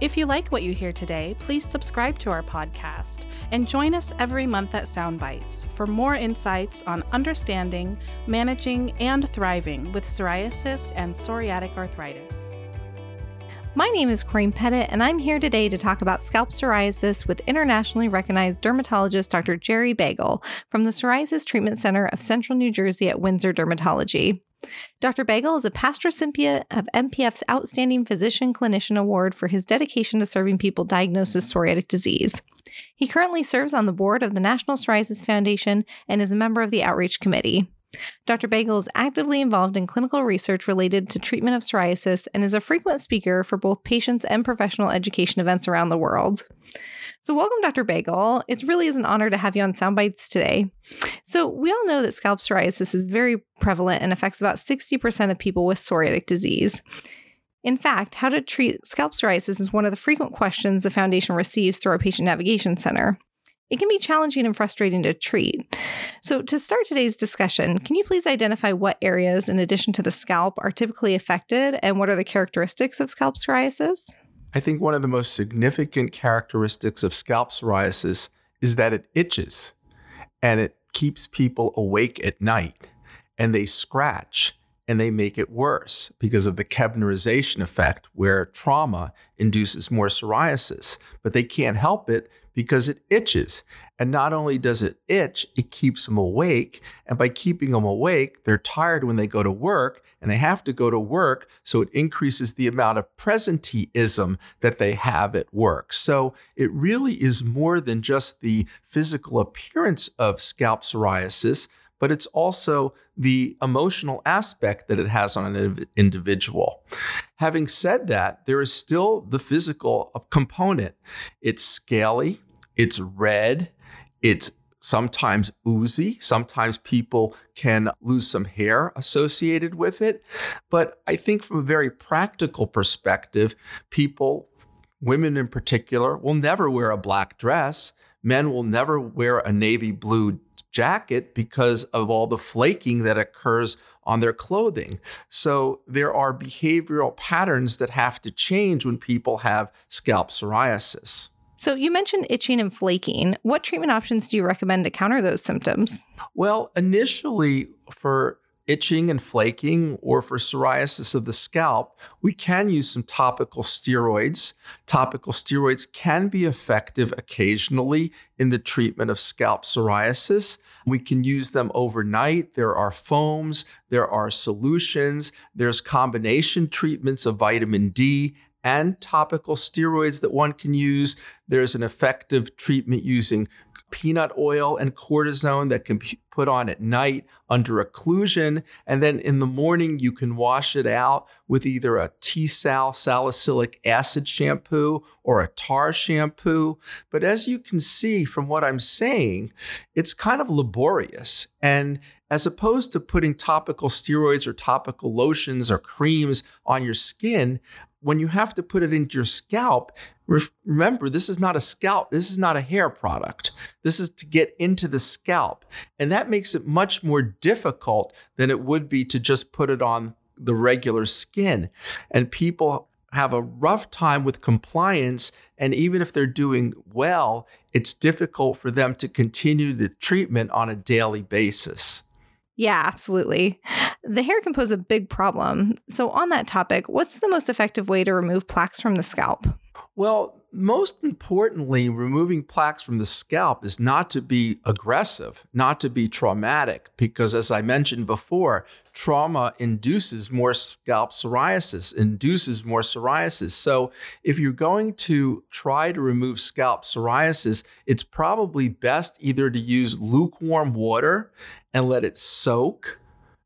If you like what you hear today, please subscribe to our podcast and join us every month at Soundbites for more insights on understanding, managing, and thriving with psoriasis and psoriatic arthritis. My name is Corinne Pettit, and I'm here today to talk about scalp psoriasis with internationally recognized dermatologist Dr. Jerry Bagel from the Psoriasis Treatment Center of Central New Jersey at Windsor Dermatology. Dr. Bagel is a past recipient of NPF's Outstanding Physician Clinician Award for his dedication to serving people diagnosed with psoriatic disease. He currently serves on the board of the National Psoriasis Foundation and is a member of the Outreach Committee. Dr. Bagel is actively involved in clinical research related to treatment of psoriasis and is a frequent speaker for both patients and professional education events around the world. So, welcome, Dr. Bagel. It really is an honor to have you on Soundbites today. So, we all know that scalp psoriasis is very prevalent and affects about 60% of people with psoriatic disease. In fact, how to treat scalp psoriasis is one of the frequent questions the foundation receives through our Patient Navigation Center. It can be challenging and frustrating to treat. So, to start today's discussion, can you please identify what areas, in addition to the scalp, are typically affected and what are the characteristics of scalp psoriasis? I think one of the most significant characteristics of scalp psoriasis is that it itches and it keeps people awake at night and they scratch and they make it worse because of the Koebnerization effect, where trauma induces more psoriasis. But they can't help it because it itches. And not only does it itch, it keeps them awake. And by keeping them awake, they're tired when they go to work and they have to go to work. So it increases the amount of presenteeism that they have at work. So it really is more than just the physical appearance of scalp psoriasis, but it's also the emotional aspect that it has on an individual. Having said that, there is still the physical uh, component. It's scaly, it's red. It's sometimes oozy. Sometimes people can lose some hair associated with it. But I think from a very practical perspective, people, women in particular, will never wear a black dress. Men will never wear a navy blue jacket because of all the flaking that occurs on their clothing. So there are behavioral patterns that have to change when people have scalp psoriasis. So, you mentioned itching and flaking. What treatment options do you recommend to counter those symptoms? Well, initially, for itching and flaking or for psoriasis of the scalp, we can use some topical steroids. Topical steroids can be effective occasionally in the treatment of scalp psoriasis. We can use them overnight. There are foams, there are solutions, there's combination treatments of vitamin D and topical steroids that one can use. There's an effective treatment using peanut oil and cortisone that can be put on at night under occlusion. And then in the morning, you can wash it out with either a T-Sal salicylic acid shampoo or a tar shampoo. But as you can see from what I'm saying, it's kind of laborious. And as opposed to putting topical steroids or topical lotions or creams on your skin, when you have to put it into your scalp, remember this is not a scalp, this is not a hair product. This is to get into the scalp. And that makes it much more difficult than it would be to just put it on the regular skin. And people have a rough time with compliance. And even if they're doing well, it's difficult for them to continue the treatment on a daily basis. Yeah, absolutely. The hair can pose a big problem. So, on that topic, what's the most effective way to remove plaques from the scalp? Well, most importantly, removing plaques from the scalp is not to be aggressive, not to be traumatic, because as I mentioned before, trauma induces more scalp psoriasis, induces more psoriasis. So if you're going to try to remove scalp psoriasis, it's probably best either to use lukewarm water and let it soak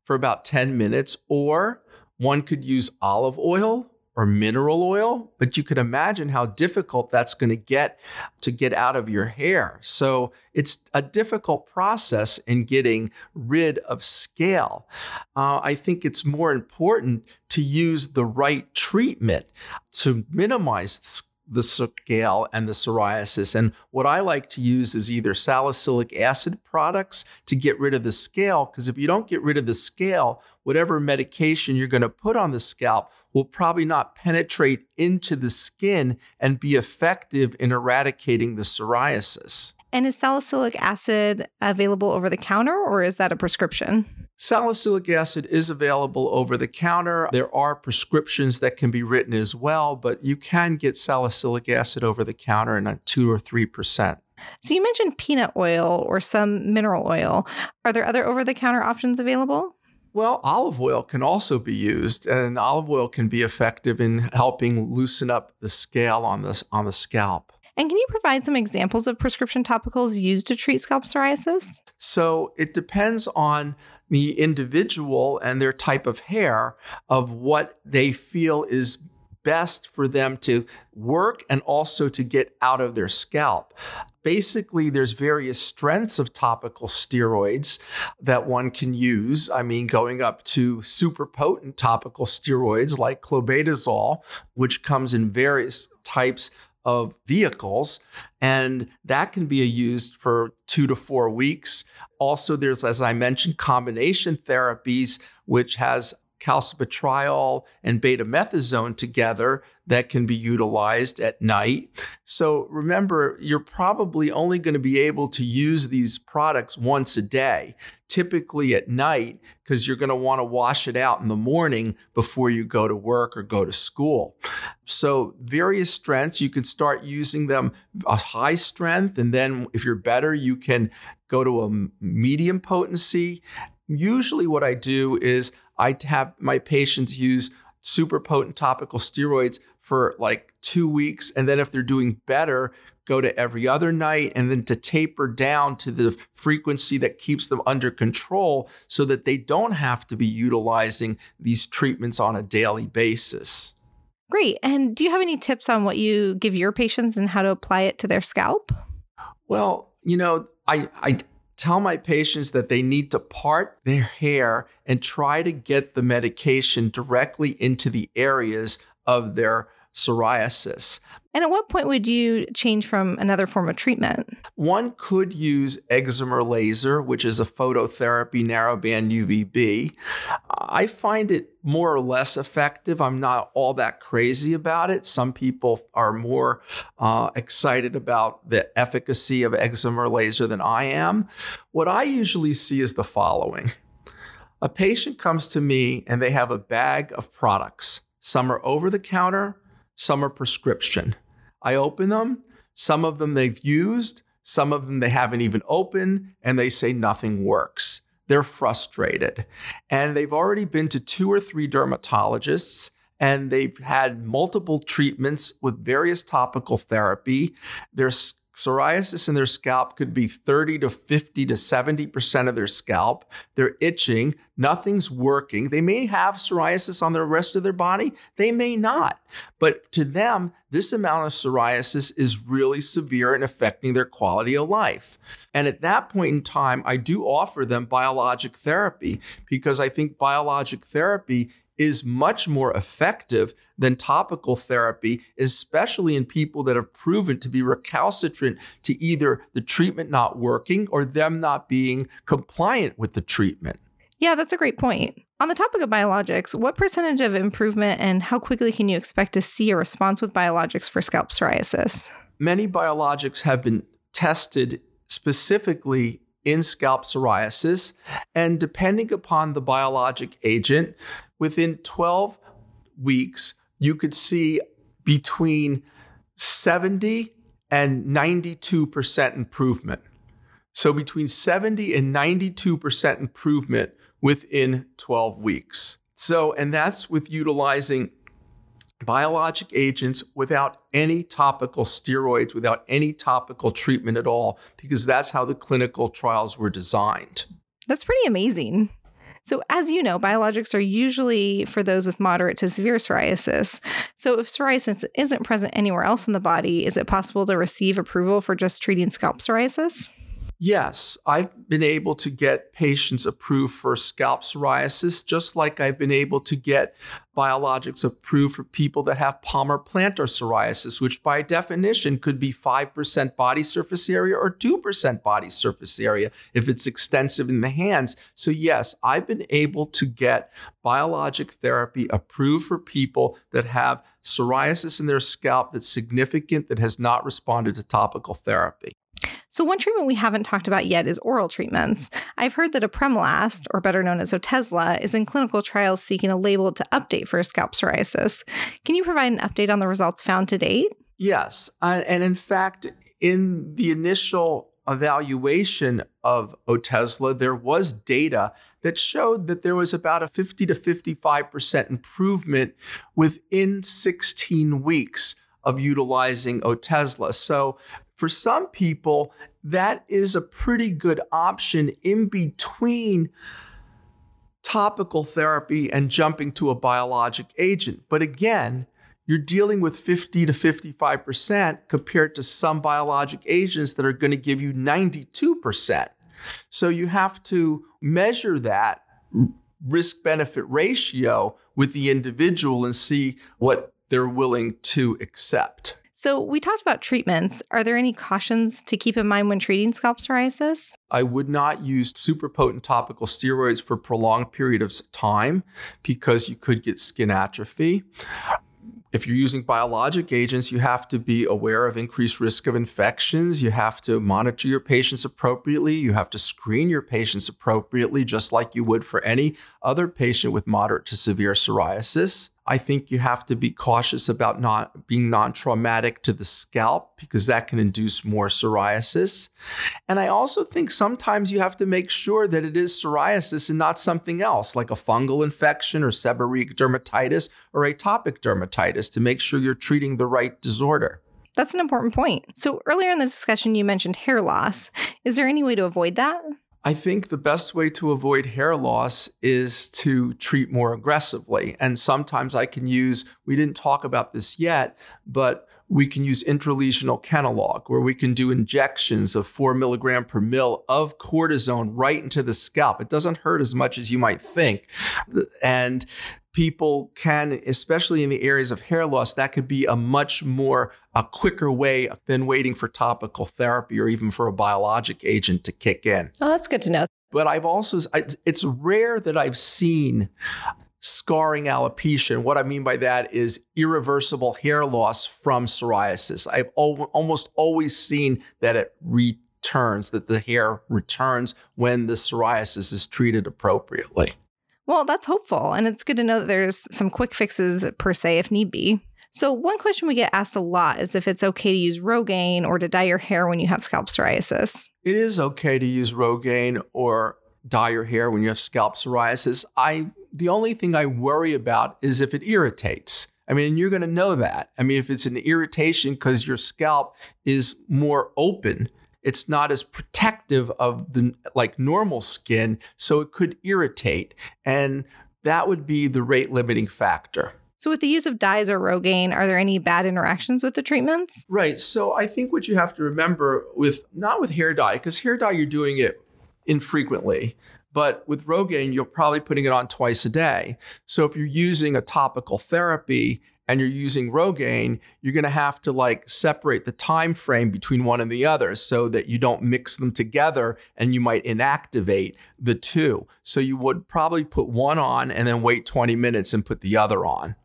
for about 10 minutes, or one could use olive oil or mineral oil, but you can imagine how difficult that's going to get to get out of your hair. So it's a difficult process in getting rid of scale. Uh, I think it's more important to use the right treatment to minimize the scale and the psoriasis. And what I like to use is either salicylic acid products to get rid of the scale, because if you don't get rid of the scale, whatever medication you're going to put on the scalp will probably not penetrate into the skin and be effective in eradicating the psoriasis. And is salicylic acid available over the counter or is that a prescription? Salicylic acid is available over the counter. There are prescriptions that can be written as well, but you can get salicylic acid over the counter in a 2 or 3%. So you mentioned peanut oil or some mineral oil. Are there other over the counter options available? Well, olive oil can also be used, and olive oil can be effective in helping loosen up the scale on the, on the scalp. And can you provide some examples of prescription topicals used to treat scalp psoriasis? So it depends on the individual and their type of hair of what they feel is best for them to work and also to get out of their scalp. Basically, there's various strengths of topical steroids that one can use. I mean, going up to super potent topical steroids like clobetasol, which comes in various types of vehicles, and that can be used for two to four weeks. Also, there's, as I mentioned, combination therapies, which has calcipotriol and betamethasone together that can be utilized at night. So remember, you're probably only going to be able to use these products once a day, typically at night, because you're going to want to wash it out in the morning before you go to work or go to school. So, various strengths, you could start using them a high strength, and then if you're better, you can go to a medium potency. Usually, what I do is I have my patients use super potent topical steroids for like two weeks. And then if they're doing better, go to every other night and then to taper down to the frequency that keeps them under control so that they don't have to be utilizing these treatments on a daily basis. Great. And do you have any tips on what you give your patients and how to apply it to their scalp? Well, you know, I, I tell my patients that they need to part their hair and try to get the medication directly into the areas of their psoriasis. And at what point would you change from another form of treatment? One could use excimer laser, which is a phototherapy narrowband UVB. I find it more or less effective. I'm not all that crazy about it. Some people are more uh, excited about the efficacy of excimer laser than I am. What I usually see is the following. A patient comes to me and they have a bag of products. Some are over the counter, some are prescription. I open them, some of them they've used, some of them they haven't even opened, and they say nothing works. They're frustrated. And they've already been to two or three dermatologists and they've had multiple treatments with various topical therapy. They're psoriasis in their scalp could be 30 to 50 to 70% of their scalp. They're itching. Nothing's working. They may have psoriasis on the rest of their body. They may not. But to them, this amount of psoriasis is really severe and affecting their quality of life. And at that point in time, I do offer them biologic therapy because I think biologic therapy is much more effective than topical therapy, especially in people that have proven to be recalcitrant to either the treatment not working or them not being compliant with the treatment. Yeah, that's a great point. On the topic of biologics, what percentage of improvement and how quickly can you expect to see a response with biologics for scalp psoriasis? Many biologics have been tested specifically in scalp psoriasis, and depending upon the biologic agent, within 12 weeks, you could see between 70 and 92% improvement. So between 70 and 92% improvement within 12 weeks. So, and that's with utilizing biologic agents without any topical steroids, without any topical treatment at all, because that's how the clinical trials were designed. That's pretty amazing. So, as you know, biologics are usually for those with moderate to severe psoriasis. So, if psoriasis isn't present anywhere else in the body, is it possible to receive approval for just treating scalp psoriasis? Yes, I've been able to get patients approved for scalp psoriasis, just like I've been able to get biologics approved for people that have palmar plantar psoriasis, which by definition could be 5% body surface area or 2% body surface area if it's extensive in the hands. So, yes, I've been able to get biologic therapy approved for people that have psoriasis in their scalp that's significant that has not responded to topical therapy. So, one treatment we haven't talked about yet is oral treatments. I've heard that apremilast, or better known as Otezla, is in clinical trials seeking a label to update for scalp psoriasis. Can you provide an update on the results found to date? Yes. Uh, and in fact, in the initial evaluation of Otezla, there was data that showed that there was about a 50 to 55% improvement within 16 weeks of utilizing Otezla. So for some people, that is a pretty good option in between topical therapy and jumping to a biologic agent. But again, you're dealing with 50 to 55% compared to some biologic agents that are going to give you 92%. So you have to measure that risk benefit ratio with the individual and see what they're willing to accept. So, we talked about treatments. Are there any cautions to keep in mind when treating scalp psoriasis? I would not use super potent topical steroids for prolonged period of time because you could get skin atrophy. If you're using biologic agents, you have to be aware of increased risk of infections. You have to monitor your patients appropriately. You have to screen your patients appropriately, just like you would for any other patient with moderate to severe psoriasis. I think you have to be cautious about not being non-traumatic to the scalp because that can induce more psoriasis. And I also think sometimes you have to make sure that it is psoriasis and not something else like a fungal infection or seborrheic dermatitis or atopic dermatitis to make sure you're treating the right disorder. That's an important point. So earlier in the discussion you mentioned hair loss. Is there any way to avoid that? I think the best way to avoid hair loss is to treat more aggressively. And sometimes I can use, we didn't talk about this yet, but we can use intralesional Kenalog, where we can do injections of four milligram per mil of cortisone right into the scalp. It doesn't hurt as much as you might think. And people can, especially in the areas of hair loss, that could be a much more a quicker way than waiting for topical therapy or even for a biologic agent to kick in. Oh, that's good to know. But I've also, it's rare that I've seen scarring alopecia. And what I mean by that is irreversible hair loss from psoriasis. I've al- almost always seen that it returns, that the hair returns when the psoriasis is treated appropriately. Well, that's hopeful. And it's good to know that there's some quick fixes per se if need be. So, one question we get asked a lot is if it's okay to use Rogaine or to dye your hair when you have scalp psoriasis. It is okay to use Rogaine or dye your hair when you have scalp psoriasis. I the only thing I worry about is if it irritates. I mean, you're going to know that. I mean, if it's an irritation because your scalp is more open, it's not as protective of the like normal skin, so it could irritate. And that would be the rate limiting factor. So, with the use of dyes or Rogaine, are there any bad interactions with the treatments? Right. So, I think what you have to remember with not with hair dye, because hair dye you're doing it infrequently, but with Rogaine, you're probably putting it on twice a day. So, if you're using a topical therapy and you're using Rogaine, you're going to have to like separate the time frame between one and the other so that you don't mix them together and you might inactivate the two. So you would probably put one on and then wait 20 minutes and put the other on.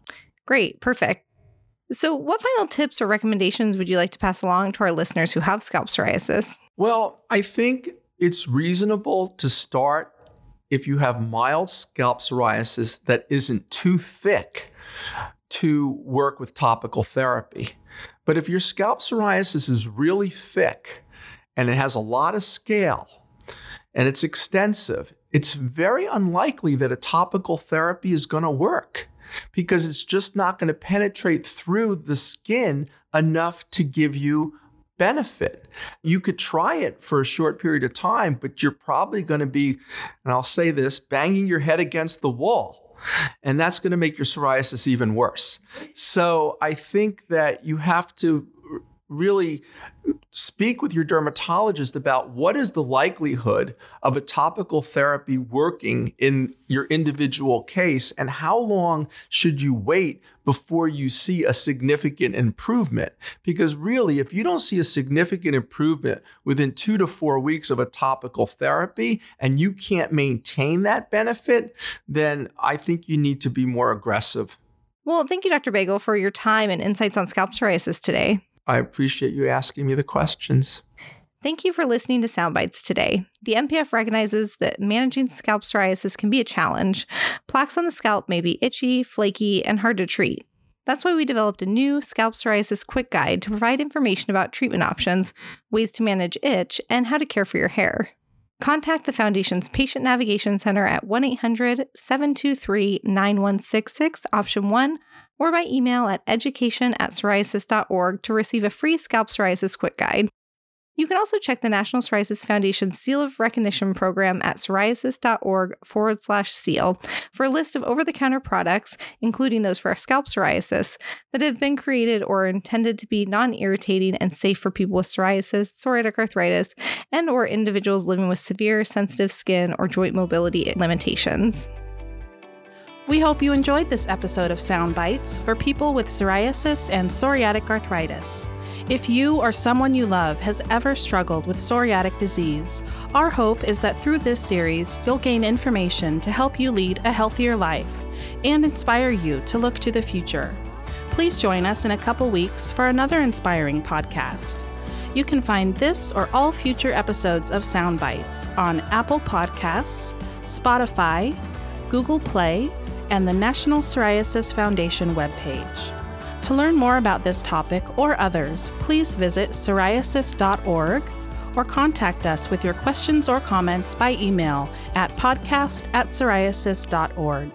Great, perfect. So, what final tips or recommendations would you like to pass along to our listeners who have scalp psoriasis? Well, I think it's reasonable to start if you have mild scalp psoriasis that isn't too thick to work with topical therapy. But if your scalp psoriasis is really thick and it has a lot of scale and it's extensive, it's very unlikely that a topical therapy is going to work because it's just not going to penetrate through the skin enough to give you benefit. You could try it for a short period of time, but you're probably going to be, and I'll say this, banging your head against the wall. And that's going to make your psoriasis even worse. So I think that you have to really speak with your dermatologist about what is the likelihood of a topical therapy working in your individual case and how long should you wait before you see a significant improvement because really if you don't see a significant improvement within 2 to 4 weeks of a topical therapy and you can't maintain that benefit then I think you need to be more aggressive well, thank you, Dr. Bagel, for your time and insights on scalp psoriasis today. I appreciate you asking me the questions. Thank you for listening to Soundbites today. The NPF recognizes that managing scalp psoriasis can be a challenge. Plaques on the scalp may be itchy, flaky, and hard to treat. That's why we developed a new scalp psoriasis quick guide to provide information about treatment options, ways to manage itch, and how to care for your hair. Contact the Foundation's Patient Navigation Center at 1 800 723 9166, option 1, or by email at education at psoriasis.org to receive a free scalp psoriasis quick guide. You can also check the National Psoriasis Foundation Seal of Recognition program at psoriasis.org forward slash seal for a list of over the counter products, including those for scalp psoriasis, that have been created or intended to be non irritating and safe for people with psoriasis, psoriatic arthritis, and or individuals living with severe sensitive skin or joint mobility limitations. We hope you enjoyed this episode of Sound Bites for people with psoriasis and psoriatic arthritis. If you or someone you love has ever struggled with psoriatic disease, our hope is that through this series, you'll gain information to help you lead a healthier life and inspire you to look to the future. Please join us in a couple weeks for another inspiring podcast. You can find this or all future episodes of Sound Bites on Apple Podcasts, Spotify, Google Play, and the National Psoriasis Foundation webpage. To learn more about this topic or others, please visit psoriasis.org or contact us with your questions or comments by email at podcast at psoriasis.org.